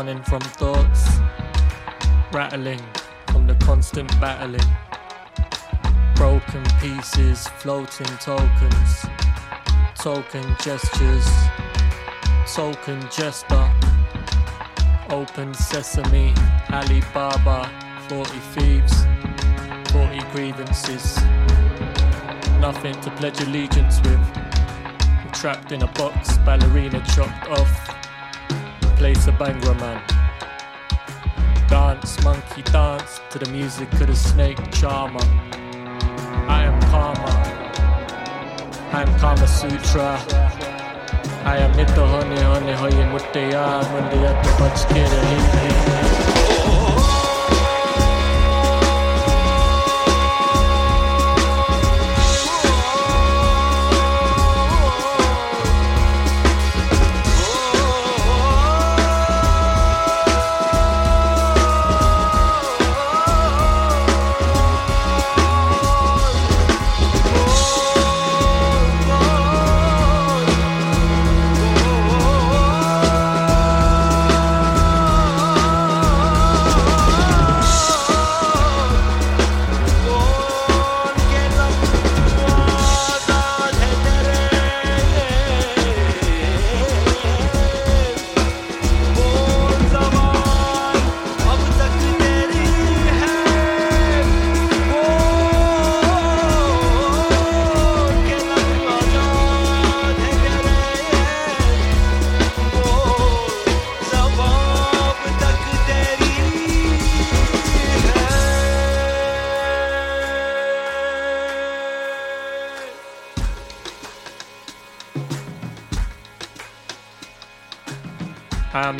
running from thoughts, rattling from the constant battling. Broken pieces, floating tokens, token gestures, token jester. Open sesame, Alibaba, 40 thieves, 40 grievances. Nothing to pledge allegiance with. Trapped in a box, ballerina chopped off. Place a banger man. Dance, monkey dance to the music of the snake charmer. I am Karma. I am Kama Sutra. I am Nitto Honey Honey Hoye Mutteya Mundiya Tapachkira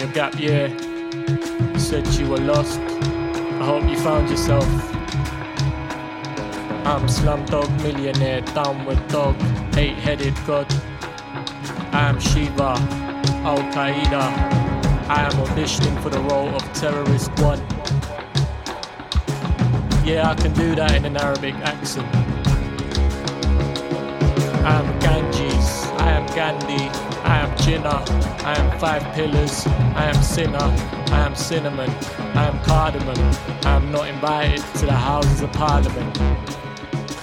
your gap year. Said you were lost. I hope you found yourself. I'm Slumdog Millionaire, down with dog, eight headed god. I am Shiva, Al Qaeda. I am auditioning for the role of terrorist one. Yeah, I can do that in an Arabic accent. I am Ganges, I am Gandhi, I am Jinnah, I am Five Pillars, I am Sinner, I am Cinnamon, I am Cardamom, I am not invited to the Houses of Parliament.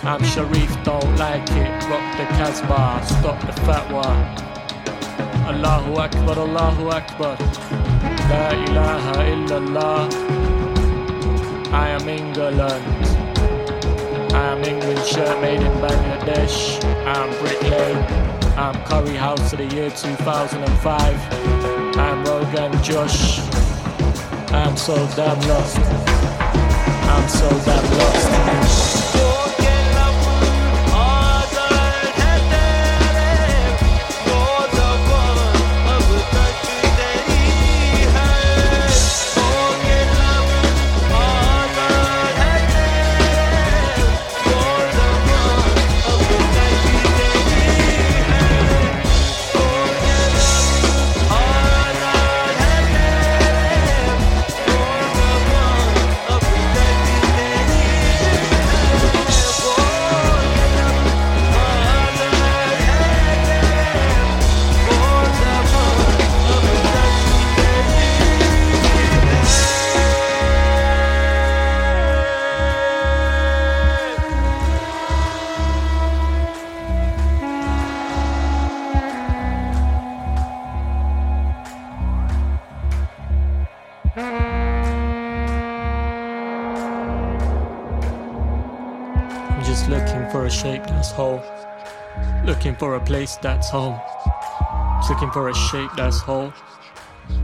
I'm Sharif, don't like it, rock the Casbah, stop the fatwa. Allahu Akbar, Allahu Akbar, La ilaha illallah. I am England. I am England shirt made in Bangladesh. I'm Brick Lane. I'm Curry House of the year 2005. I'm Rogan Josh. I'm so damn lost. I'm so damn lost. For a place that's home. Looking for a shape that's whole.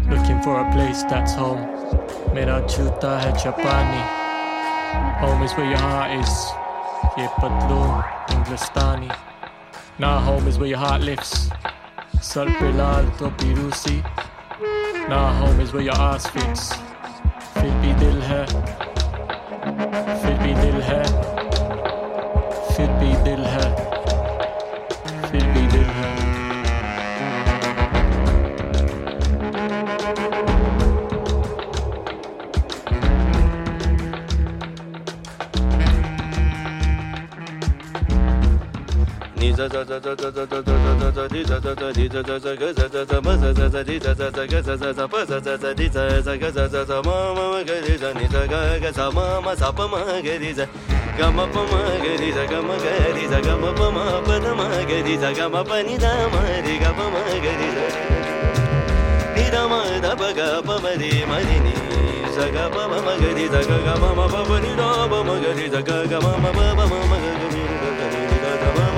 Looking for a place that's home. Mera chuta hai. Home is where your heart is. Ye patloon. Nah, home is where your heart lifts. Sal to pirusi. Nah, home is where your ass fits. Zaga mama babani da mama gari zaga mama baba mama gari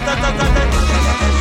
たたたたた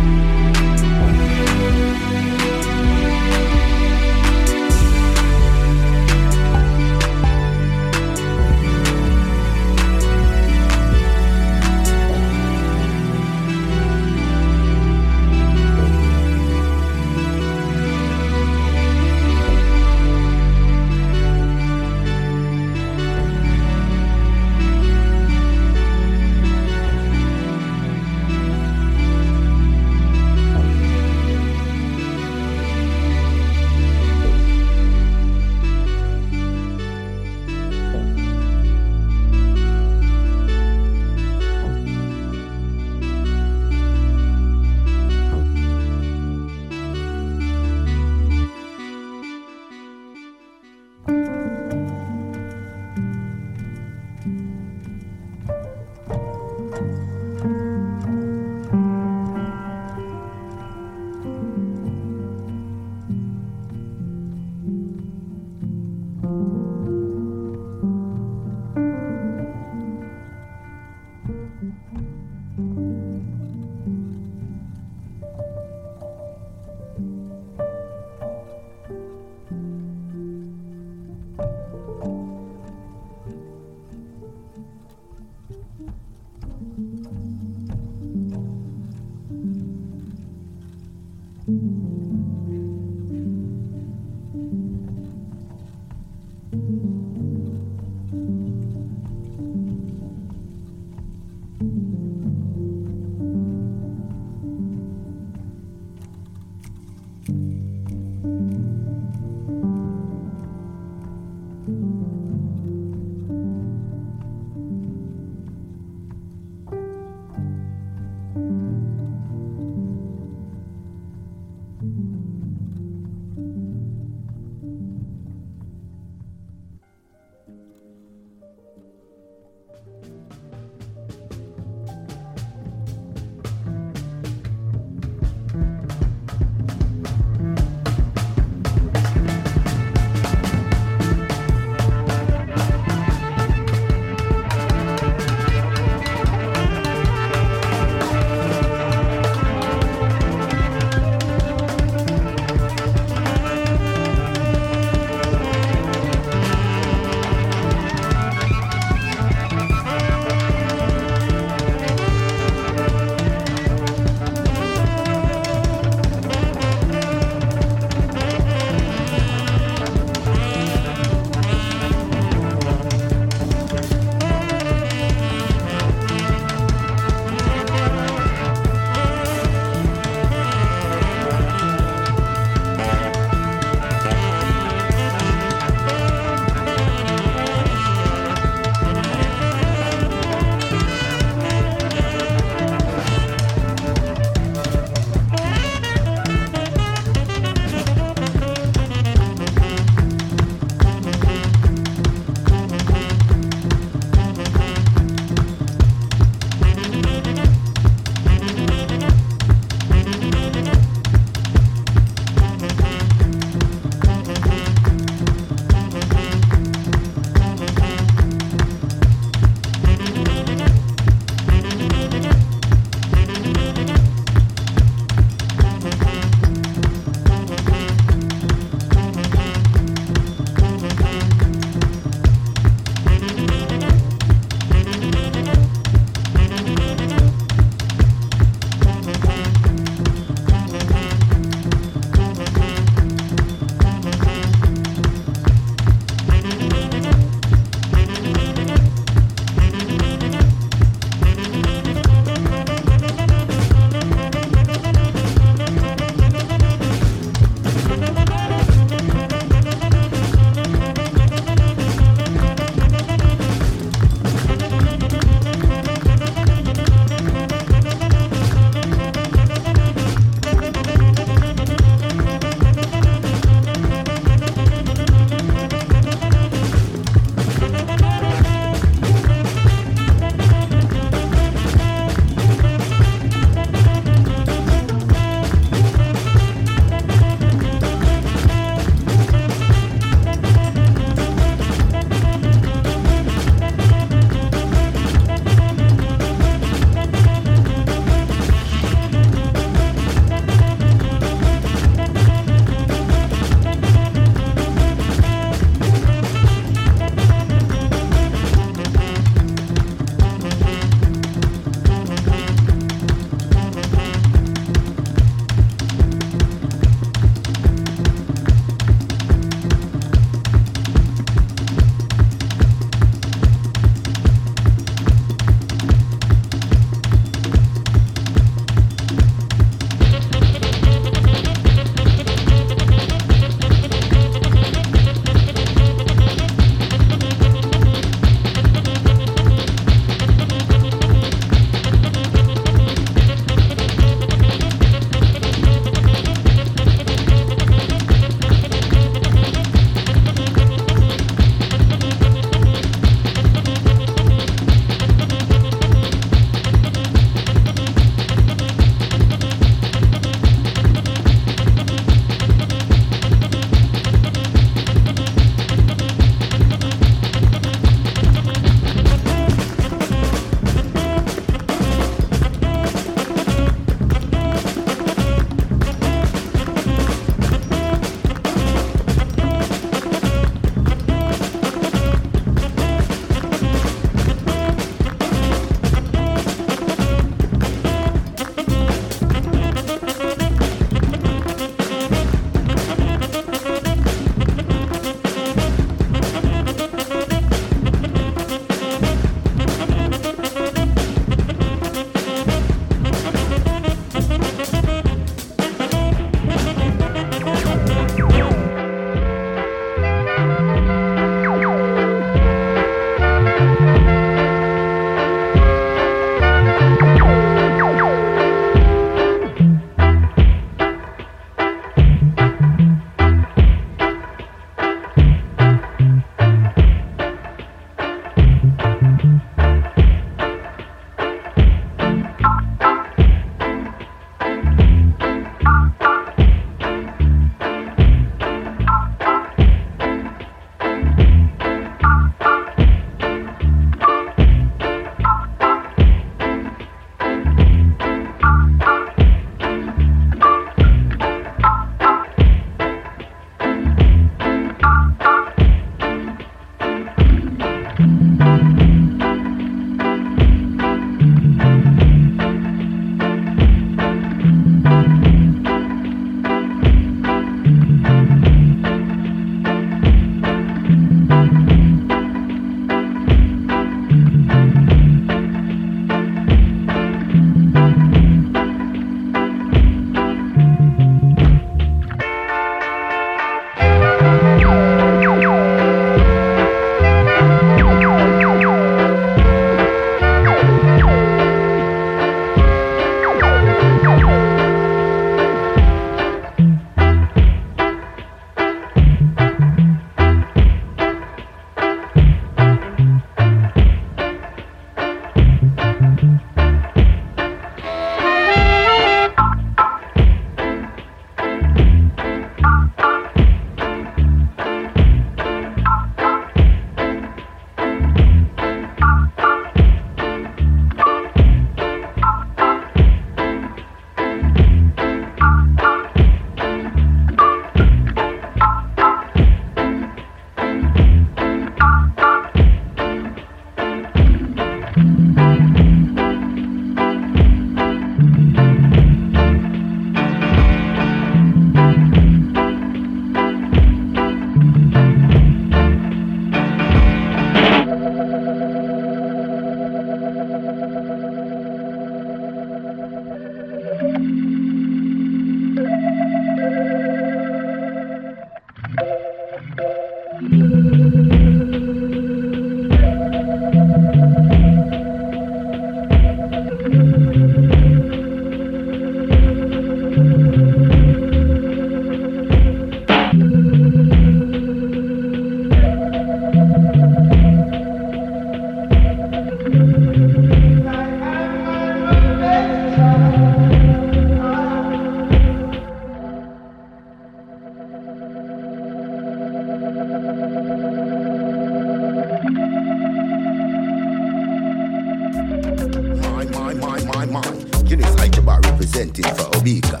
Guinness Hyderabad representing for Obika.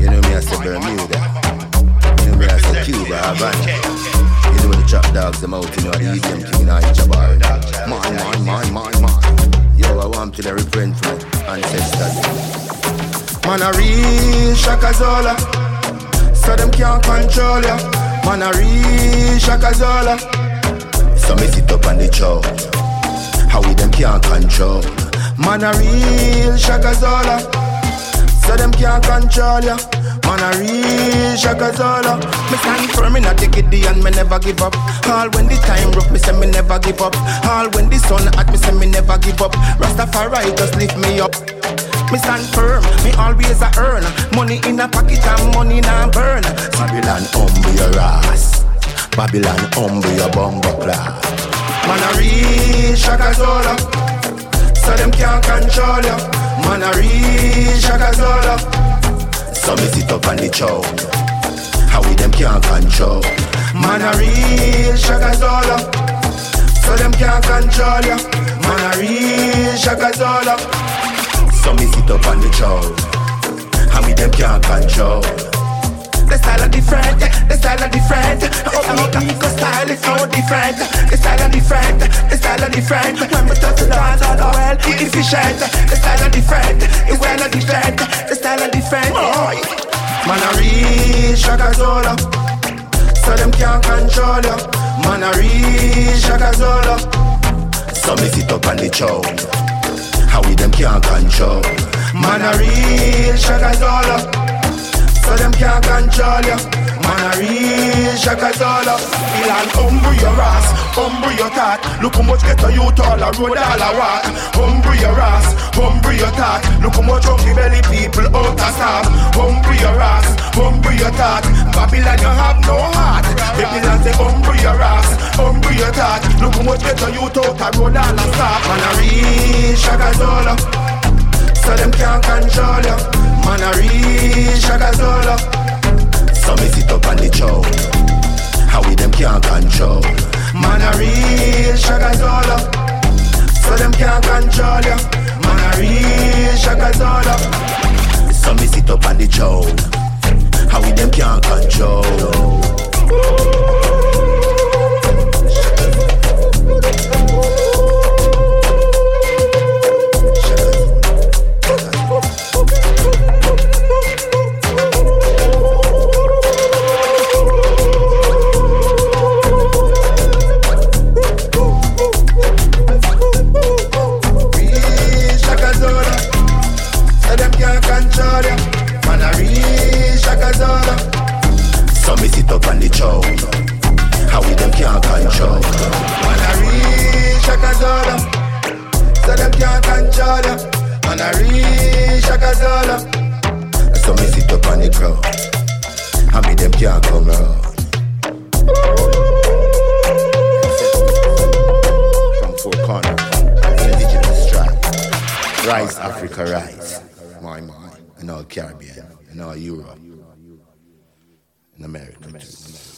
You know me, I said Bermuda. You know me, I said Cuba, Havana. You know the trap dogs, them out, in your the EDM king in Hyderabad. Mine, mine, mine, mine, mine. Yo, I want to reprint from ancestors. Man, I real Shakazola. So them can't control ya. Man, I real Shakazola. So me sit up on the chow. How we them can't control. Man a real shakazola. So them can't control ya. Man a real shakazola. Me stand firm in a diggity and me never give up. All when the time rough me say me never give up. All when the sun hot me say me never give up. Rastafari just lift me up. Me stand firm, me always a earn Money in a pocket and money not burn Babylon humble your ass. Babylon humble your bumper class. Man a real shakazola so them can't control ya, Man, I reach Shakazola. So me sit up on the chow. How we them can't control. Man, I reach Shakazola. So them can't control ya, Man, I reach Shakazola. So me sit up on the chow. How we them can't control. The style are different, the style are different. Oh, me, cause style is so different. The style are different, the style are different. When we touch the dance, all well efficient. The style are different, It's well different. The style are different. Man, I reach Shakazola, so them can't control ya. Man, I reach Shakazola, so me sit up on the chow. How we them can't control. Man, I reach Shakazola so them can't control ya. Man, I real shakatola. Feel and humble your ass, humble your thought. Look how much ghetto you tall, a road all a walk. Humble your ass, humble your thought. Look how much hungry belly people out a starve. Humble your ass, humble your thought. Babylon, you have no heart. Babylon say humble your ass, humble your thought. Look how much ghetto you tall, a road all a starve. Man, I real shakatola. So them can't control ya. Man a reach a Gazola So me sit up on the chow. How we them can't control. Man a reach a Gazola So them can't control ya. Man a reach a Gazola So me sit up on the chow. How we them can't control. up on the chow. How we them can't control. Man a reach Shakazala, so them can't control ya. Man a reach Shakazala, so me sit up on the crowd. how me them can't come round. From four corners, indigenous strike. Rise Africa, rise. My, my, and all Caribbean, and all Europe and America. Too.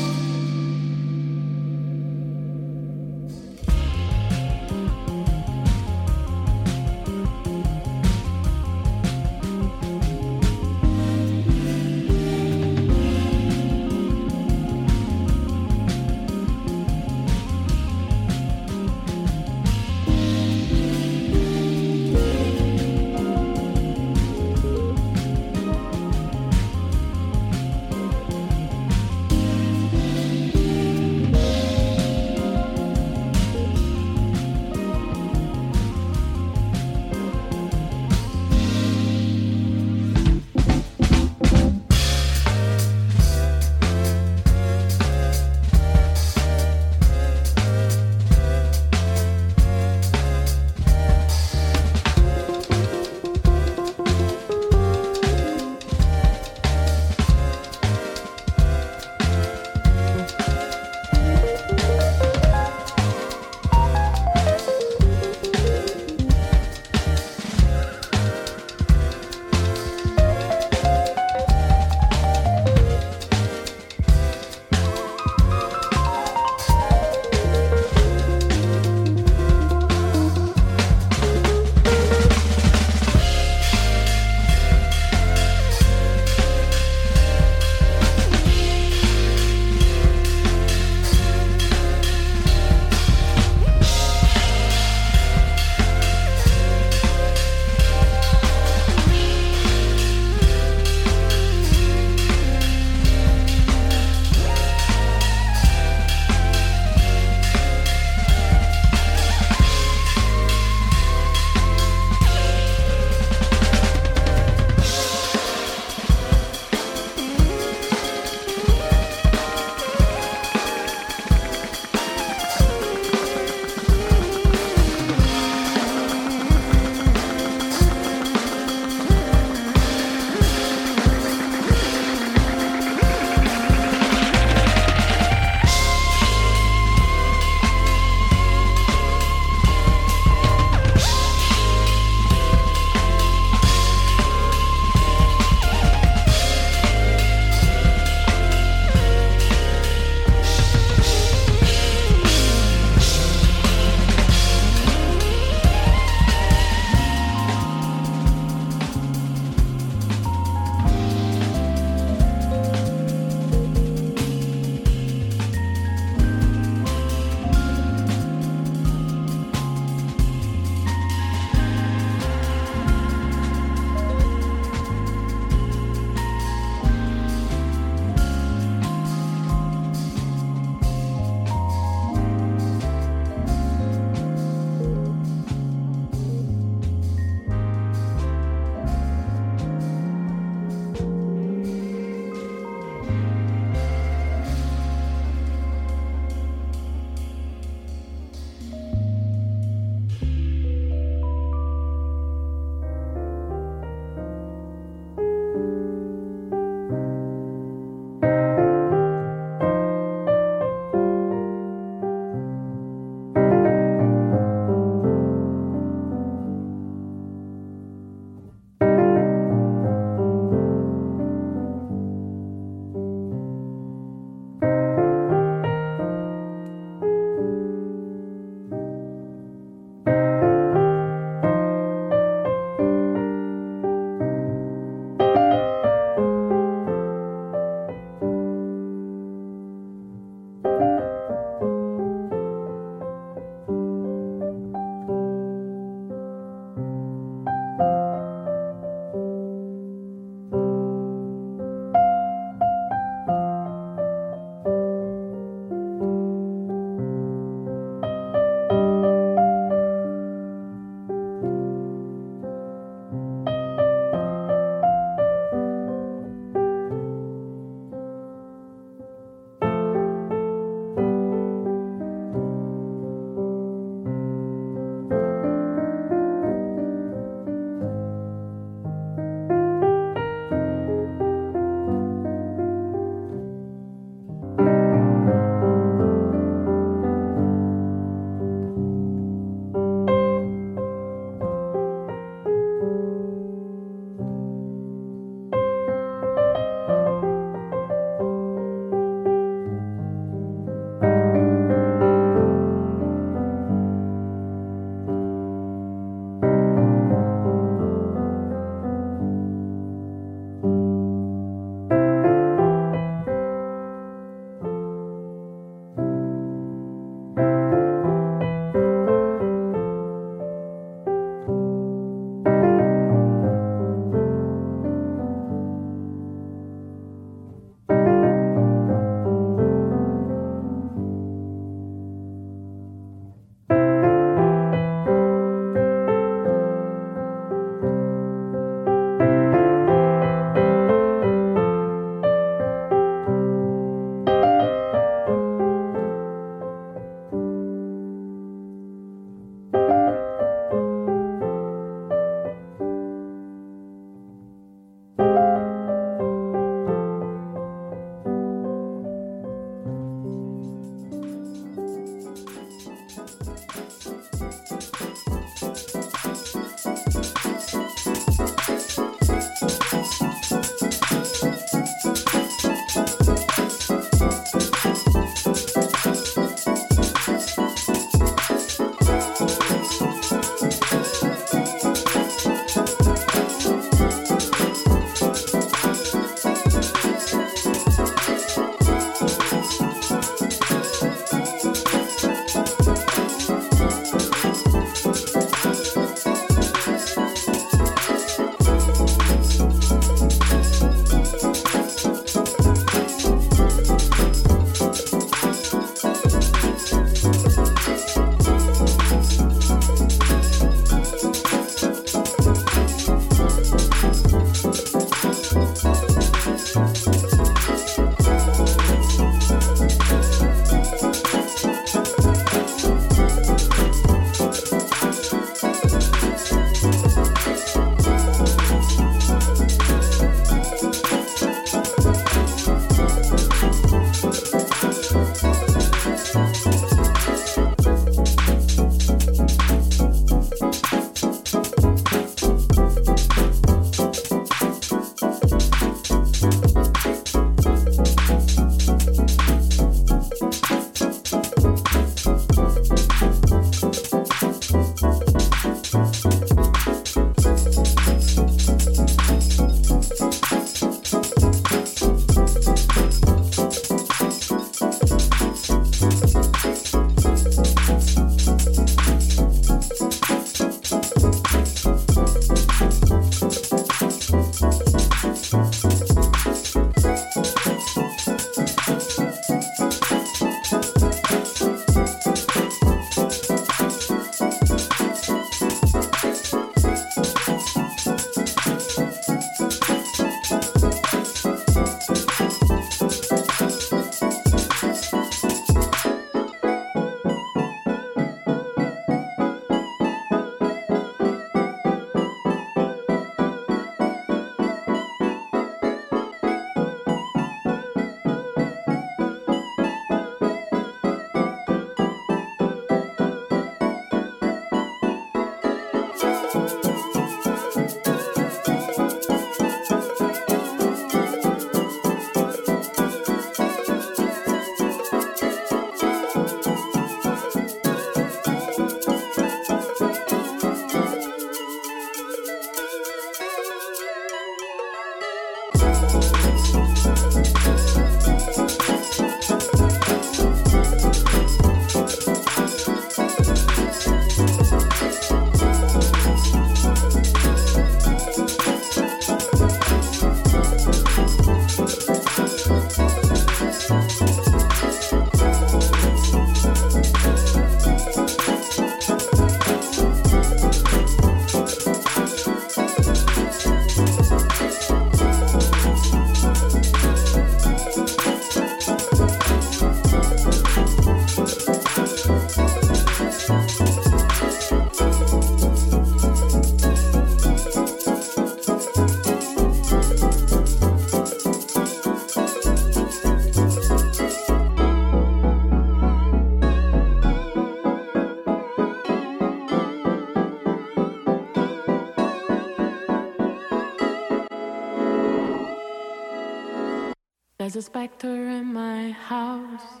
There's a specter in my house.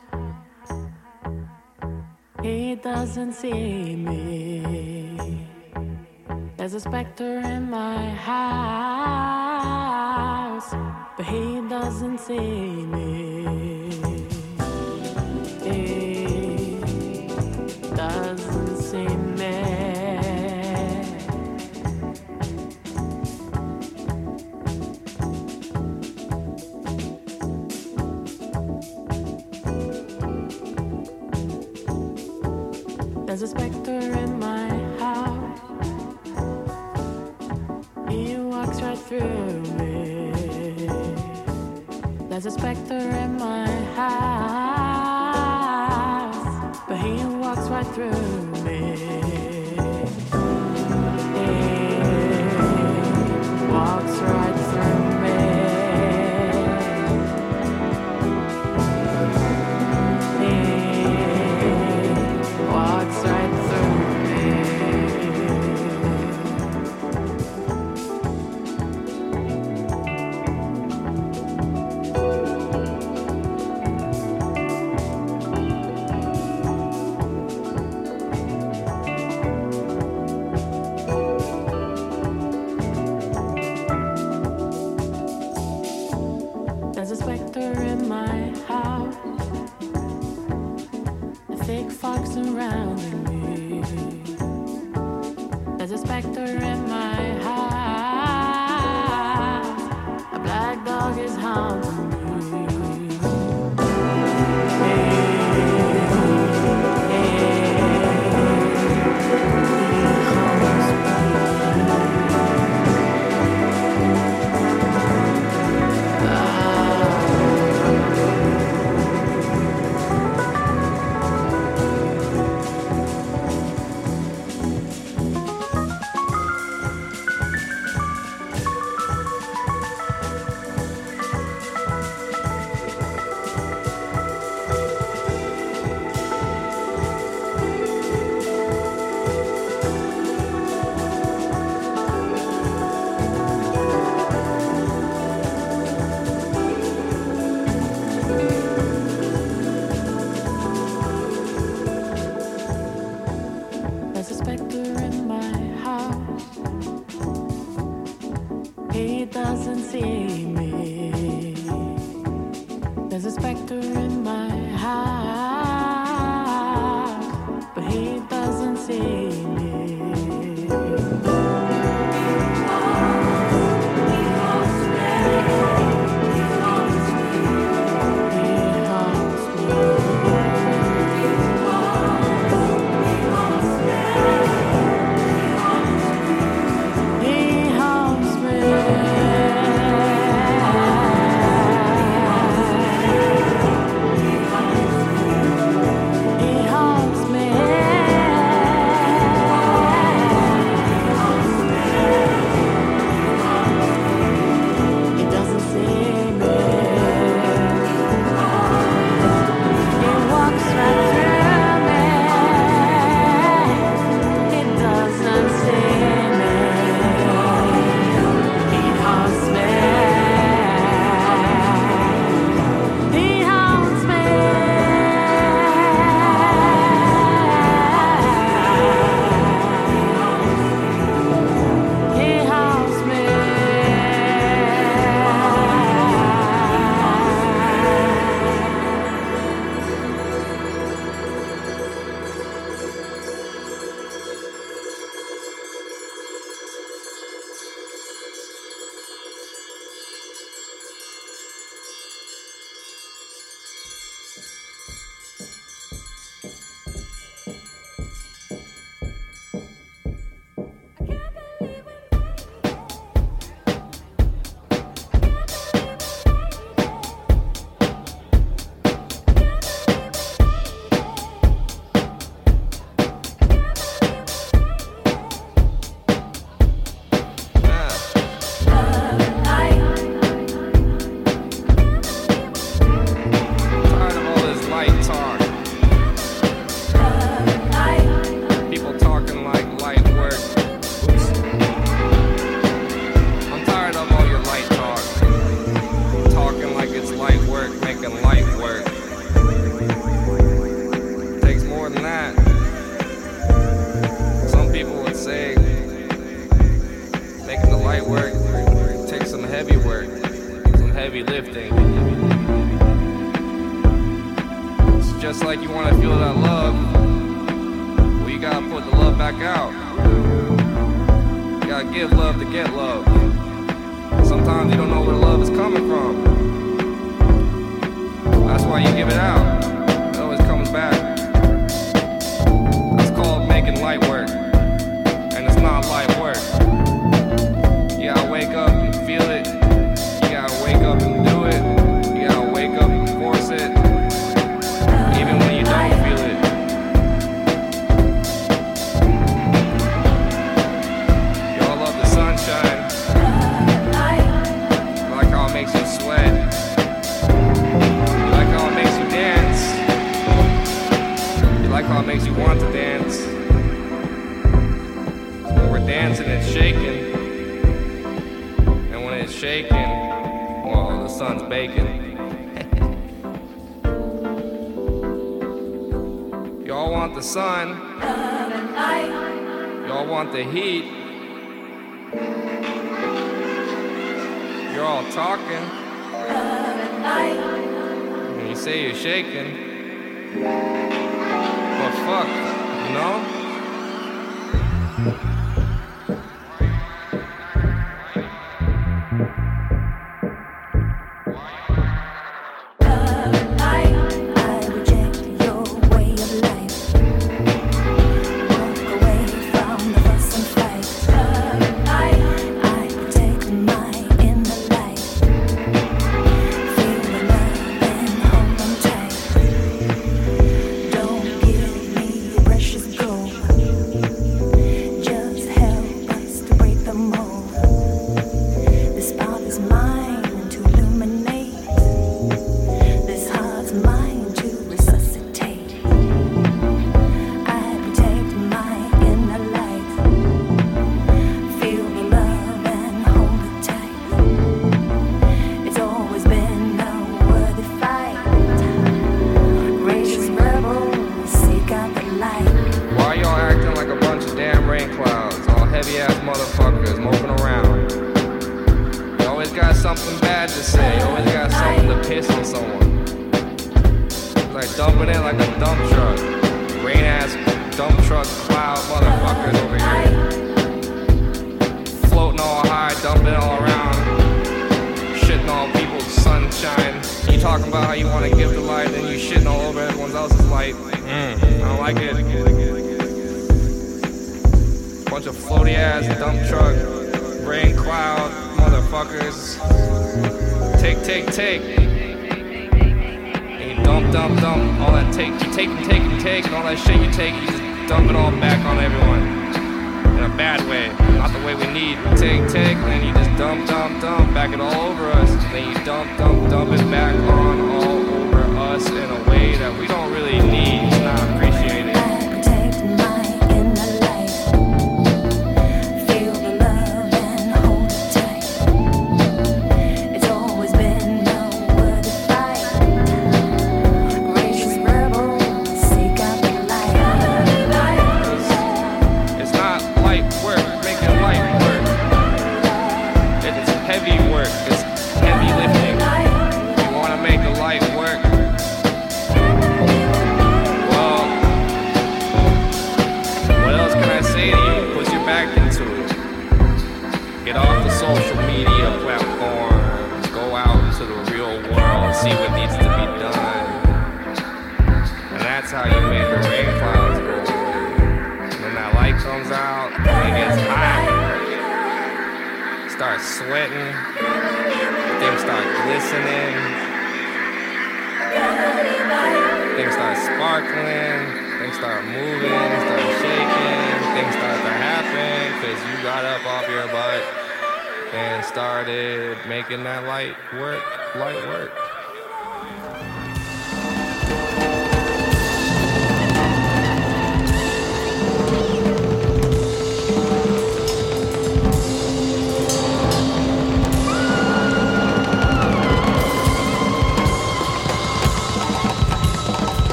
He doesn't see me. There's a specter in my house, but he doesn't see me. There's a specter in my house. He walks right through me. There's a specter in my house, but he walks right through me.